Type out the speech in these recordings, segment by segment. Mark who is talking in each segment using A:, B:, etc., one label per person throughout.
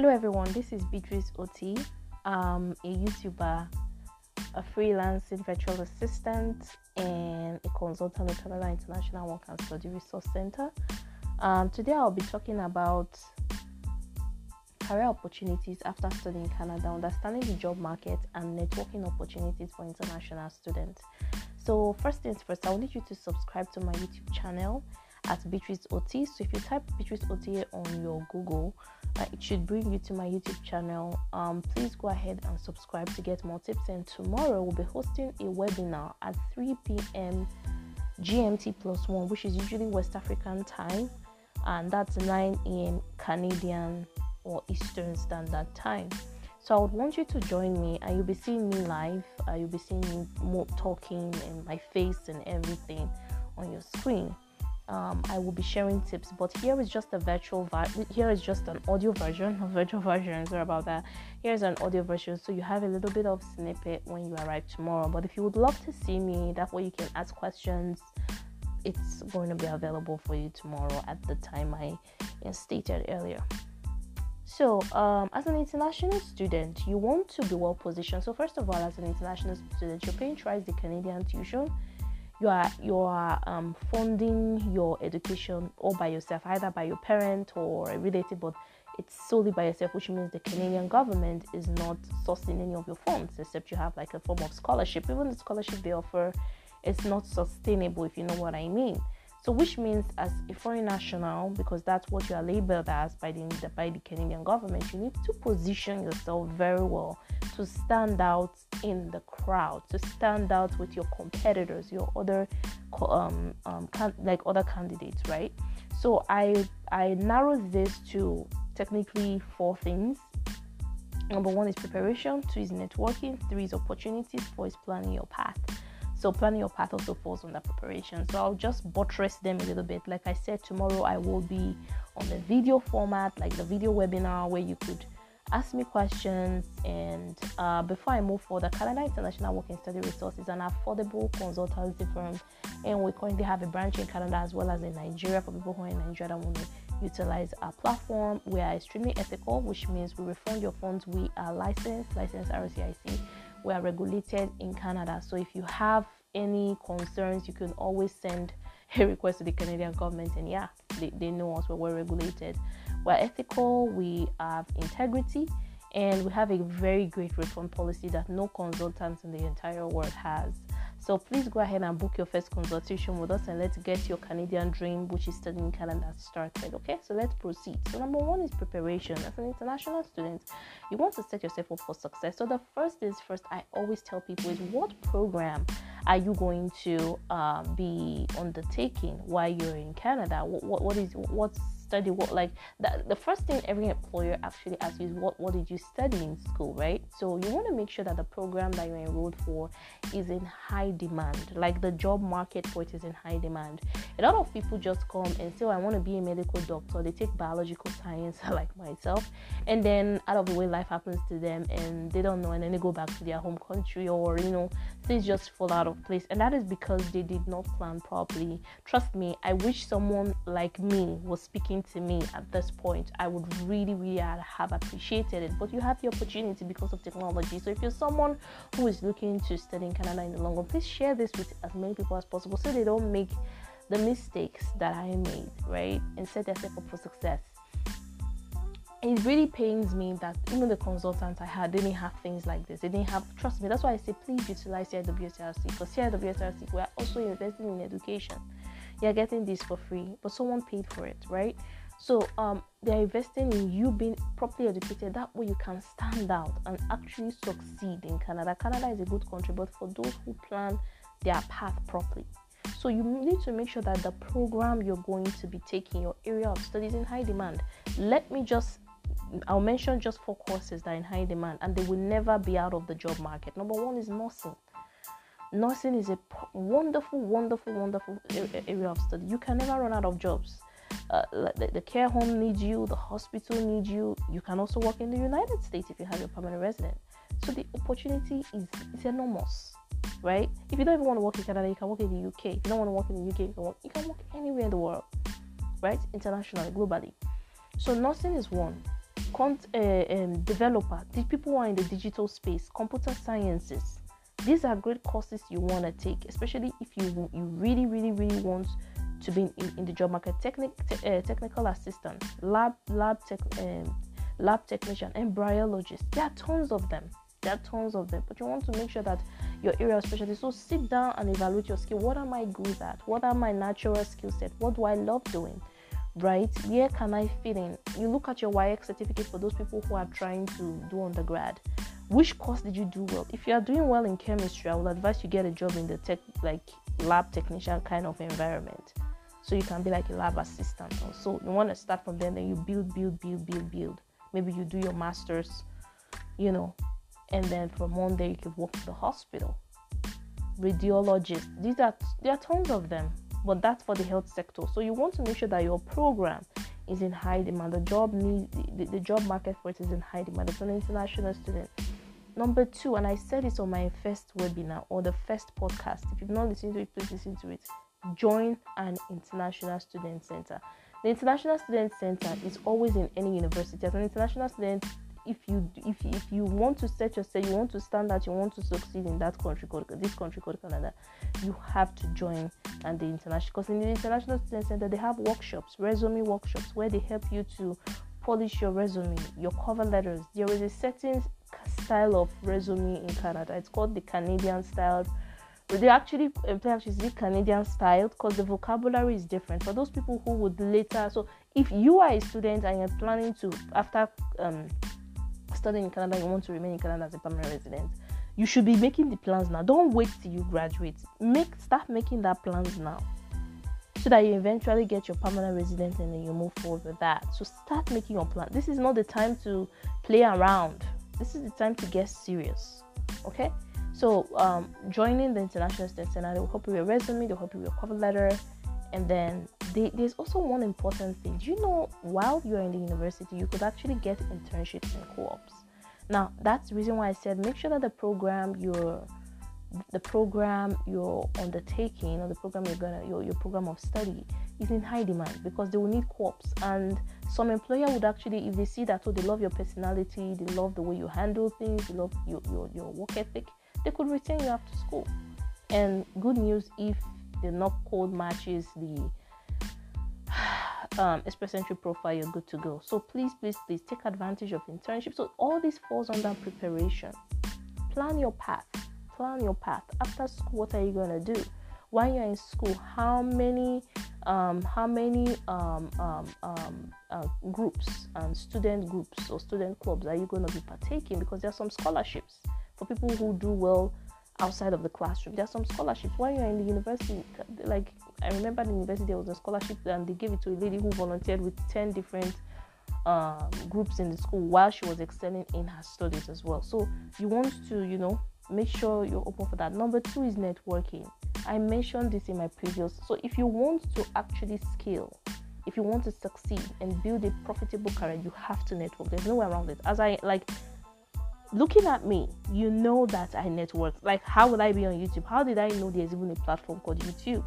A: Hello, everyone. This is Beatrice Oti. I'm a YouTuber, a freelancing virtual assistant, and a consultant at Canada International Work and Study Resource Center. Um, today, I'll be talking about career opportunities after studying Canada, understanding the job market, and networking opportunities for international students. So, first things first, I want you to subscribe to my YouTube channel at Beatrice Oti. So, if you type Beatrice Oti on your Google, uh, it should bring you to my YouTube channel. Um, please go ahead and subscribe to get more tips. And tomorrow, we'll be hosting a webinar at 3 p.m. GMT plus one, which is usually West African time, and that's 9 a.m. Canadian or Eastern Standard Time. So I would want you to join me, and you'll be seeing me live. Uh, you'll be seeing me more talking and my face and everything on your screen. Um, I will be sharing tips, but here is just a virtual. Vi- here is just an audio version, a virtual version. Sorry about that. Here's an audio version, so you have a little bit of snippet when you arrive tomorrow. But if you would love to see me, that way you can ask questions. It's going to be available for you tomorrow at the time I stated earlier. So, um, as an international student, you want to be well positioned. So, first of all, as an international student, you're paying twice the Canadian tuition. You are you are um, funding your education all by yourself, either by your parent or a relative, but it's solely by yourself, which means the Canadian government is not sourcing any of your funds except you have like a form of scholarship. Even the scholarship they offer is not sustainable, if you know what I mean. So, which means as a foreign national, because that's what you are labeled as by the by the Canadian government, you need to position yourself very well to stand out in the crowd, to stand out with your competitors, your other um, um can, like other candidates, right? So I I narrowed this to technically four things. Number one is preparation, two is networking, three is opportunities, four is planning your path. So planning your path also falls under preparation. So I'll just buttress them a little bit. Like I said, tomorrow I will be on the video format, like the video webinar where you could ask me questions. And uh, before I move forward, Canada International Work and Study Resource is an affordable consultancy firm, and we currently have a branch in Canada as well as in Nigeria for people who are in Nigeria that want to utilize our platform. We are extremely ethical, which means we refund your funds. We are licensed, licensed RCIC we are regulated in Canada. So if you have any concerns, you can always send a request to the Canadian government, and yeah, they, they know us. We're regulated. We're ethical. We have integrity, and we have a very great refund policy that no consultant in the entire world has. So please go ahead and book your first consultation with us and let's get your Canadian dream, which is studying Canada, started. Okay, so let's proceed. So, number one is preparation. As an international student, you want to set yourself up for success. So, the first is first, I always tell people is what program are you going to uh, be undertaking while you're in Canada? What, what, what is what's study what like the, the first thing every employer actually asks you is what what did you study in school right? So you want to make sure that the program that you're enrolled for is in high demand like the job market for it is in high demand. A lot of people just come and say oh, i want to be a medical doctor. They take biological science like myself and then out of the way life happens to them and they don't know and then they go back to their home country or you know things just fall out of place. And that is because they did not plan properly. Trust me i wish someone like me was speaking to me at this point, I would really, really have appreciated it. But you have the opportunity because of technology. So if you're someone who is looking to study in Canada in the long run, please share this with as many people as possible so they don't make the mistakes that I made, right? And set themselves up for success. It really pains me that even the consultants I had didn't have things like this. They didn't have, trust me, that's why I say please utilize CIWSRC because CIWSRC, we're also investing in education you're getting this for free, but someone paid for it, right? So um, they're investing in you being properly educated. That way you can stand out and actually succeed in Canada. Canada is a good country, but for those who plan their path properly. So you need to make sure that the program you're going to be taking, your area of studies in high demand. Let me just I'll mention just four courses that are in high demand and they will never be out of the job market. Number one is nursing nursing is a wonderful, wonderful, wonderful area of study. You can never run out of jobs. Uh, the, the, care home needs you, the hospital needs you. You can also work in the United States if you have your permanent resident. So the opportunity is, is enormous, right? If you don't even want to work in Canada, you can work in the UK. If you don't want to work in the UK, you can work, you can work anywhere in the world, right? Internationally, globally. So nursing is one. cont- uh, um, developer, the people who are in the digital space, computer sciences. These are great courses you want to take, especially if you you really, really, really want to be in, in the job market. Technic, te- uh, technical assistant, lab lab tech, um, lab technician, embryologist. There are tons of them. There are tons of them, but you want to make sure that your area of specialty. So sit down and evaluate your skill. What am I good at? What are my natural skill set? What do I love doing? Right? Where can I fit in? You look at your YX certificate for those people who are trying to do undergrad. Which course did you do well? If you are doing well in chemistry, I would advise you get a job in the tech, like lab technician kind of environment. So you can be like a lab assistant. Also, you want to start from there, then you build, build, build, build, build. Maybe you do your masters, you know, and then from Monday you could work in the hospital. Radiologists, these are there are tons of them, but that's for the health sector. So you want to make sure that your program is in high demand. The job need the, the job market for it is in high demand. It's an international student. Number two, and I said this on my first webinar or the first podcast. If you've not listened to it, please listen to it. Join an international student center. The International Student Center is always in any university. As an international student, if you if if you want to set yourself, you want to stand out, you want to succeed in that country called this country called Canada, you have to join and the international because in the International Student Center they have workshops, resume workshops where they help you to polish your resume, your cover letters. There is a certain style of resume in Canada. It's called the Canadian style they actually employ actually the Canadian style because the vocabulary is different for those people who would later. So if you are a student and you're planning to after um, studying in Canada, you want to remain in Canada as a permanent resident, you should be making the plans now. Don't wait till you graduate. Make start making that plans now. So that you eventually get your permanent residence and then you move forward with that. So start making your plan. This is not the time to play around. This is the time to get serious. Okay? So um, joining the International Student Center, they will help you with your resume, they'll help you with your cover letter, and then they, there's also one important thing. Do you know while you're in the university, you could actually get internships and co-ops. Now that's the reason why I said make sure that the program you're the program you're undertaking or the program you're gonna your, your program of study is in high demand because they will need co-ops and some employer would actually if they see that oh they love your personality they love the way you handle things they love your, your, your work ethic they could retain you after school and good news if the NOC code matches the um, express entry profile, you're good to go. So please, please, please take advantage of internship. So all this falls under preparation. Plan your path. Plan your path. After school, what are you gonna do? While you're in school, how many um, how many um, um, um, uh, groups and student groups or student clubs are you going to be partaking? Because there are some scholarships for people who do well outside of the classroom. There are some scholarships. While you're in the university, like I remember in the university, there was a scholarship and they gave it to a lady who volunteered with 10 different um, groups in the school while she was excelling in her studies as well. So you want to, you know, make sure you're open for that. Number two is networking. I mentioned this in my previous. So if you want to actually scale, if you want to succeed and build a profitable career, you have to network. There's no way around it. As I like looking at me, you know that I network. Like, how would I be on YouTube? How did I know there's even a platform called YouTube?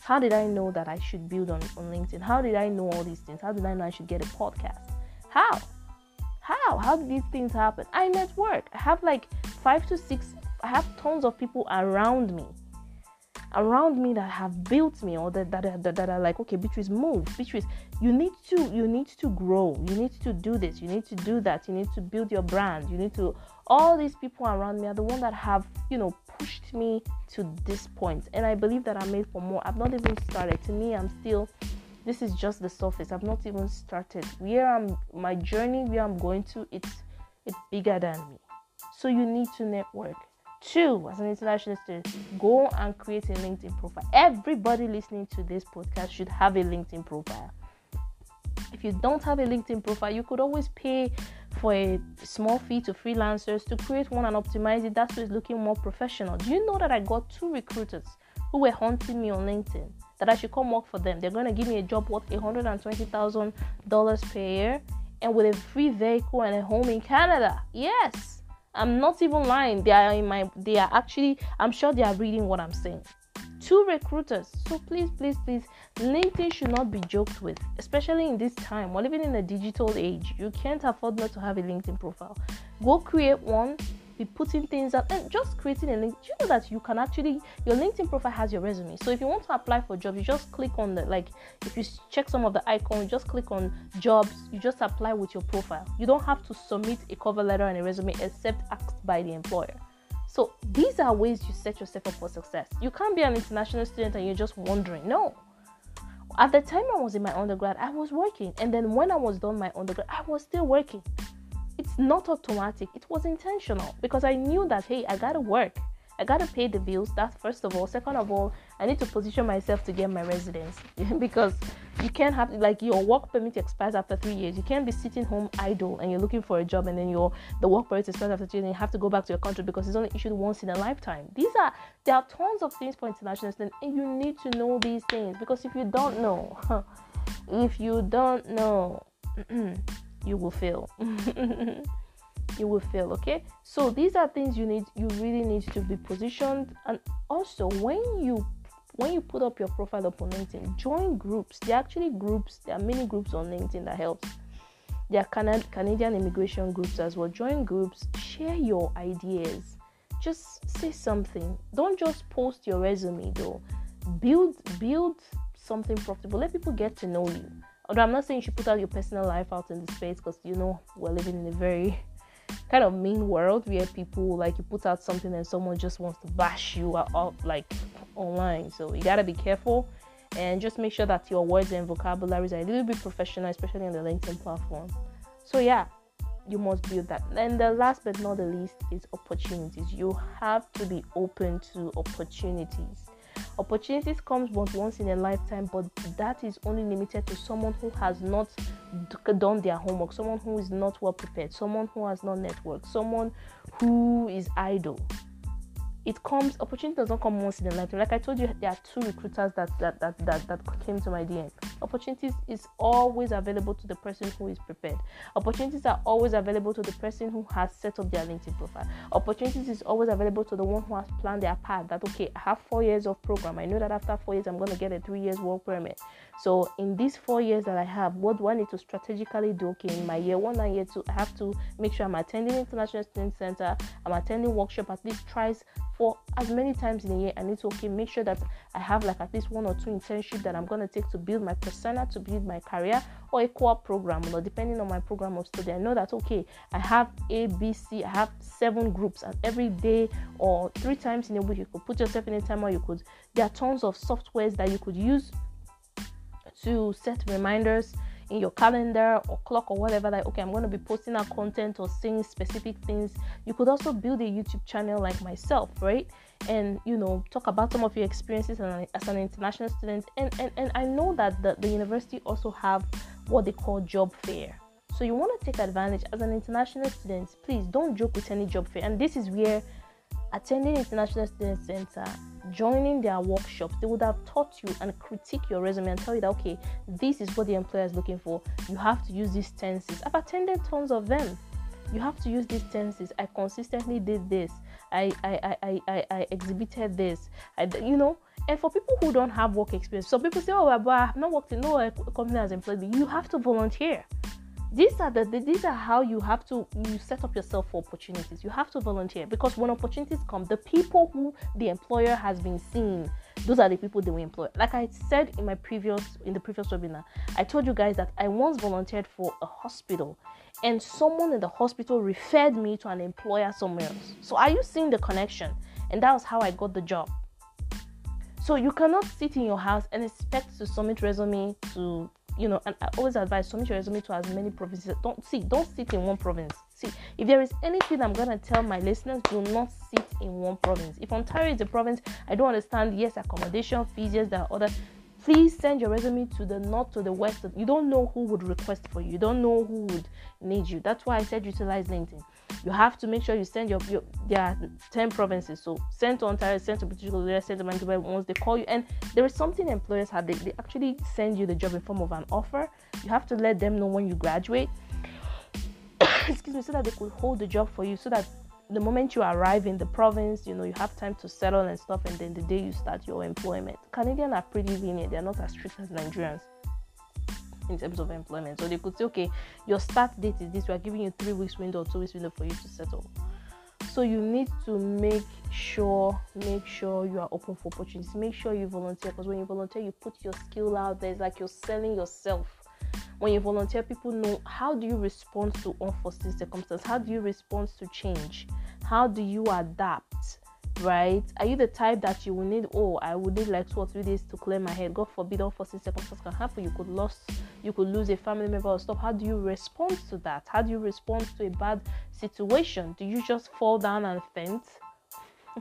A: How did I know that I should build on, on LinkedIn? How did I know all these things? How did I know I should get a podcast? How? How? How did these things happen? I network. I have like five to six, I have tons of people around me around me that have built me or that, that, that, that are like okay beatrice move. Beatrice you need to you need to grow. You need to do this. You need to do that. You need to build your brand. You need to all these people around me are the ones that have you know pushed me to this point. And i believe that i'm made for more. I've not even started. To me i'm still this is just the surface. I've not even started. Where i'm my journey where i'm going to it's it's bigger than me. So you need to network Two, as an international student, go and create a LinkedIn profile. Everybody listening to this podcast should have a LinkedIn profile. If you don't have a LinkedIn profile, you could always pay for a small fee to freelancers to create one and optimize it. That's what's looking more professional. Do you know that I got two recruiters who were hunting me on LinkedIn that I should come work for them? They're going to give me a job worth $120,000 per year and with a free vehicle and a home in Canada. Yes. I'm not even lying. They are in my they are actually I'm sure they are reading what I'm saying. two recruiters. So please, please, please, LinkedIn should not be joked with, especially in this time. We're living in a digital age. You can't afford not to have a LinkedIn profile. Go create one, be putting things out and just creating a link. Do you know that you can actually your LinkedIn profile has your resume? So if you want to apply for jobs, you just click on the like if you check some of the icons, just click on jobs, you just apply with your profile. You don't have to submit a cover letter and a resume except asked by the employer. So these are ways you set yourself up for success. You can't be an international student and you're just wondering. No. At the time I was in my undergrad, I was working. And then when I was done my undergrad, I was still working not automatic it was intentional because i knew that hey i gotta work. I gotta pay the bills that's first of all. Second of all i need to position myself to get my residence because you can't have like your work permit expires after three years. You can't be sitting home idle and you're looking for a job and then your the work permit expires after three years and you have to go back to your country because it's only issued once in a lifetime. These are there are tons of things for international students and you need to know these things because if you don't know if you don't know you will fail. You will fail okay? So these are things you need you really need to be positioned. And also when you when you put up your profile up on linkedin join groups. There are actually groups there are many groups on linkedin that helps. There are Canad- canadian immigration groups as well. Join groups share your ideas. Just say something. Don't just post your resume though. Build build something profitable. Let people get to know you although I'm not saying you should put out your personal life out in the space because you know we're living in a very kind of mean world where people like you put out something and someone just wants to bash you out like online. So you gotta be careful and just make sure that your words and vocabularies are a little bit professional, especially on the LinkedIn platform. So yeah, you must build that. And the last but not the least is opportunities. You have to be open to opportunities Opportunities comes but once in a lifetime, but that is only limited to someone who has not done their homework, someone who is not well prepared, someone who has not networked, someone who is idle it comes opportunity does not come once in a lifetime. Like I told you, there are two recruiters that that that that, that came to my DM. Opportunities is always available to the person who is prepared. Opportunities are always available to the person who has set up their LinkedIn profile. Opportunities is always available to the one who has planned their path. That okay, I have four years of program. I know that after four years I'm gonna get a three years work permit. So in these four years that I have, what do I need to strategically do? Okay, in my year one and year two, I have to make sure I'm attending International Student Center, I'm attending workshop at least twice for as many times in a year. I need to okay make sure that I have like at least one or two internships that I'm gonna take to build my persona, to build my career, or a co-op program, or depending on my program of study. I know that okay, I have A, B, C, I have seven groups, and every day or three times in a week you could put yourself in a timer. You could there are tons of softwares that you could use to set reminders in your calendar or clock or whatever like okay i'm going to be posting out content or saying specific things. You could also build a youtube channel like myself right? And you know talk about some of your experiences as an international student. And and, and i know that the, the university also have what they call job fair. So you want to take advantage as an international student please don't joke with any job fair. And this is where attending international student center joining their workshop, they would have taught you and critique your resume and tell you that okay, this is what the employer is looking for. You have to use these tenses. I've attended tons of them. You have to use these tenses. I consistently did this. I I I I, I exhibited this. I you know. And for people who don't have work experience, so people say, "Oh, but I have not worked in no company has employed me." You have to volunteer these are the these are how you have to you set up yourself for opportunities. You have to volunteer because when opportunities come the people who the employer has been seeing those are the people they will employ. Like i said in my previous in the previous webinar i told you guys that i once volunteered for a hospital and someone in the hospital referred me to an employer somewhere else. So are you seeing the connection? And that was how i got the job. So you cannot sit in your house and expect to submit resume to you know, and I always advise submit your resume to as many provinces. Don't see, don't sit in one province. See, if there is anything I'm gonna tell my listeners, do not sit in one province. If Ontario is a province, I don't understand. Yes, accommodation fees, yes, there are other. Please send your resume to the north, to the west. You don't know who would request for you. You don't know who would need you. That's why I said utilize LinkedIn you have to make sure you send your, your there are 10 provinces. So send to ontario send to british columbia send to manitoba once they call you. And there is something employers have they, they actually send you the job in form of an offer. You have to let them know when you graduate. Excuse me so that they could hold the job for you so that the moment you arrive in the province, you know, you have time to settle and stuff, and then the day you start your employment. Canadians are pretty lenient, they're not as strict as Nigerians in terms of employment. So they could say, okay, your start date is this, we are giving you three weeks window or two weeks window for you to settle. So you need to make sure, make sure you are open for opportunities. Make sure you volunteer because when you volunteer, you put your skill out there. It's like you're selling yourself when you volunteer, people know how do you respond to unforeseen circumstances? How do you respond to change? How do you adapt? Right? Are you the type that you will need? Oh, I would need like two or three days to clear my head. God forbid, all unforeseen circumstances can happen. You could lose, you could lose a family member or stuff. How do you respond to that? How do you respond to a bad situation? Do you just fall down and faint?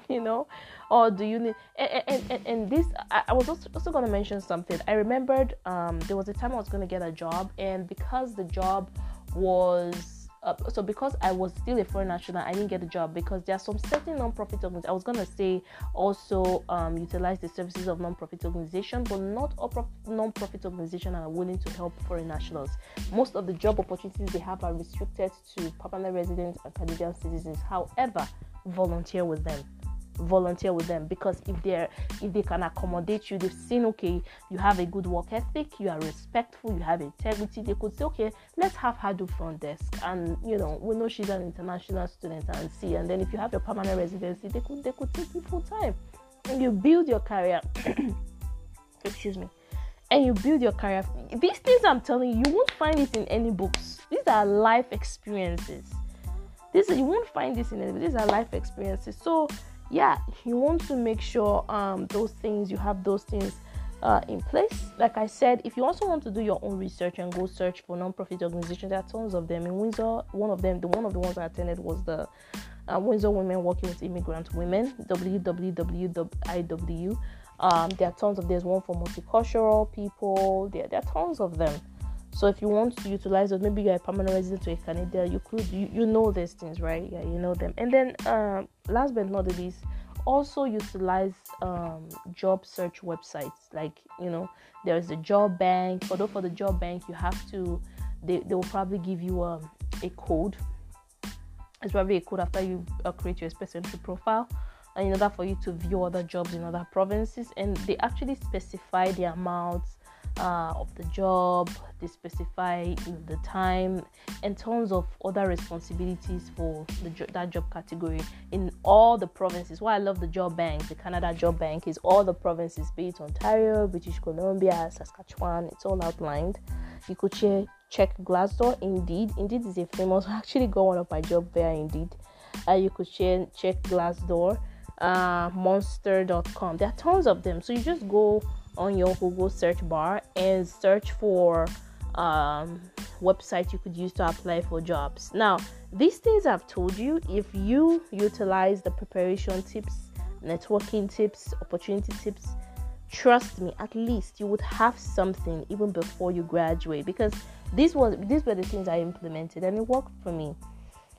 A: you know or do you need and, and, and, and this I, I, was also, also going to mention something i remembered um, there was a time i was going to get a job and because the job was uh, so because I was still a foreign national, I didn't get the job because there are some certain non-profit organizations. I was gonna say also um, utilize the services of non-profit organizations, but not all prof- non-profit organizations are willing to help foreign nationals. Most of the job opportunities they have are restricted to permanent residents and Canadian citizens. However, volunteer with them volunteer with them because if they're if they can accommodate you they've seen okay you have a good work ethic you are respectful you have integrity they could say okay let's have her do front desk. And you know we know she's an international student and see and then if you have your permanent residency they could they could take you full time and you build your career excuse me and you build your career. These things i'm telling you you won't find it in any books. These are life experiences. This you won't find this in any these are life experiences. So yeah you want to make sure um, those things you have those things uh, in place. Like i said if you also want to do your own research and go search for non-profit organizations there are tons of them. In windsor one of them the one of the ones i attended was the uh, windsor women working with immigrant women www.iw um, there are tons of there's one for multicultural people. There, there are tons of them so if you want to utilize it, maybe you're a permanent resident to a Canada, you could you, you know these things, right? Yeah, you know them. And then um, last but not the least, also utilize um, job search websites. Like you know, there's the job bank. Although for the job bank, you have to they, they will probably give you a, um, a code. It's probably a code after you uh, create your Express Entry profile in order for you to view other jobs in other provinces and they actually specify the amounts uh, of the job, they specify the time, and tons of other responsibilities for the, that job category in all the provinces. Why I love the job bank, the Canada Job Bank, is all the provinces, be it Ontario, British Columbia, Saskatchewan, it's all outlined. You could check, Glassdoor, Indeed. Indeed is a famous, I actually go on up my job there, Indeed. Uh, you could check, check Glassdoor, uh, monster.com. There are tons of them. So you just go on your Google search bar and search for um, website you could use to apply for jobs. Now, these things I've told you, if you utilize the preparation tips, networking tips, opportunity tips, trust me, at least you would have something even before you graduate because these was these were the things I implemented and it worked for me.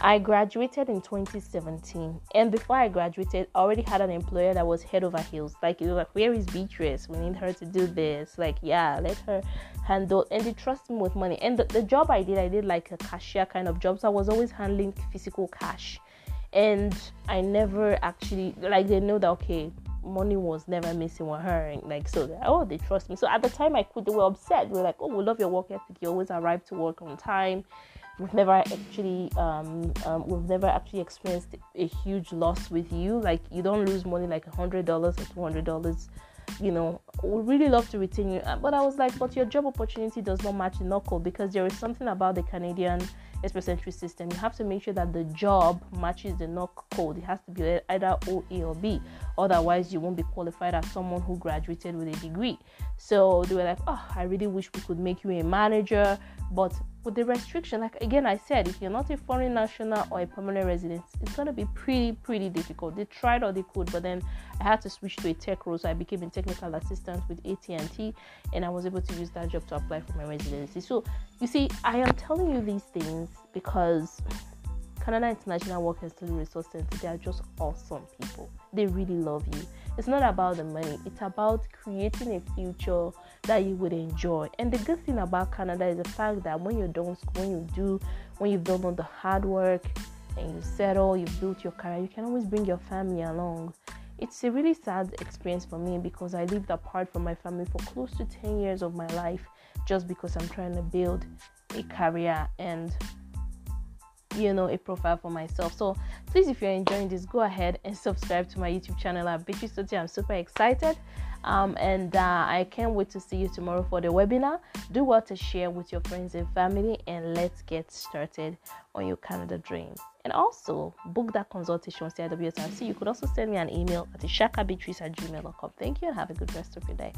A: I graduated in 2017, and before I graduated, I already had an employer that was head over heels. Like, it was like, where is Beatrice? We need her to do this. Like, yeah, let her handle. And they trust me with money. And the, the job I did, I did like a cashier kind of job. So I was always handling physical cash, and I never actually like they know that okay, money was never missing with her. And like, so they, oh, they trust me. So at the time I quit, they were upset. They were like, oh, we love your work ethic. You always arrive to work on time we've never actually um, um, we've never actually experienced a huge loss with you. Like you don't lose money like a hundred dollars or two hundred dollars you know. We really love to retain you. But i was like but your job opportunity does not match the knuckle because there is something about the canadian express entry system. You have to make sure that the job matches the NOC code it has to be either o a or b. Otherwise you won't be qualified as someone who graduated with a degree. So they were like oh i really wish we could make you a manager. But with the restriction, like again, I said, if you're not a foreign national or a permanent resident, it's gonna be pretty, pretty difficult. They tried all they could, but then I had to switch to a tech role, so I became a technical assistant with AT&T, and I was able to use that job to apply for my residency. So you see, I am telling you these things because Canada International Work and Study Resource Center, they are just awesome people. They really love you. It's not about the money, it's about creating a future that you would enjoy. And the good thing about Canada is the fact that when you're done school, when you do, when you've done all the hard work, and you settle, you've built your career, you can always bring your family along. It's a really sad experience for me because I lived apart from my family for close to 10 years of my life just because I'm trying to build a career and you know a profile for myself so please if you're enjoying this go ahead and subscribe to my youtube channel at Beatrice i'm super excited um, and uh, i can't wait to see you tomorrow for the webinar do well to share with your friends and family and let's get started on your canada dream and also book that consultation with CIWSRC. You could also send me an email at ishakabeatrice at gmail.com. Thank you and have a good rest of your day.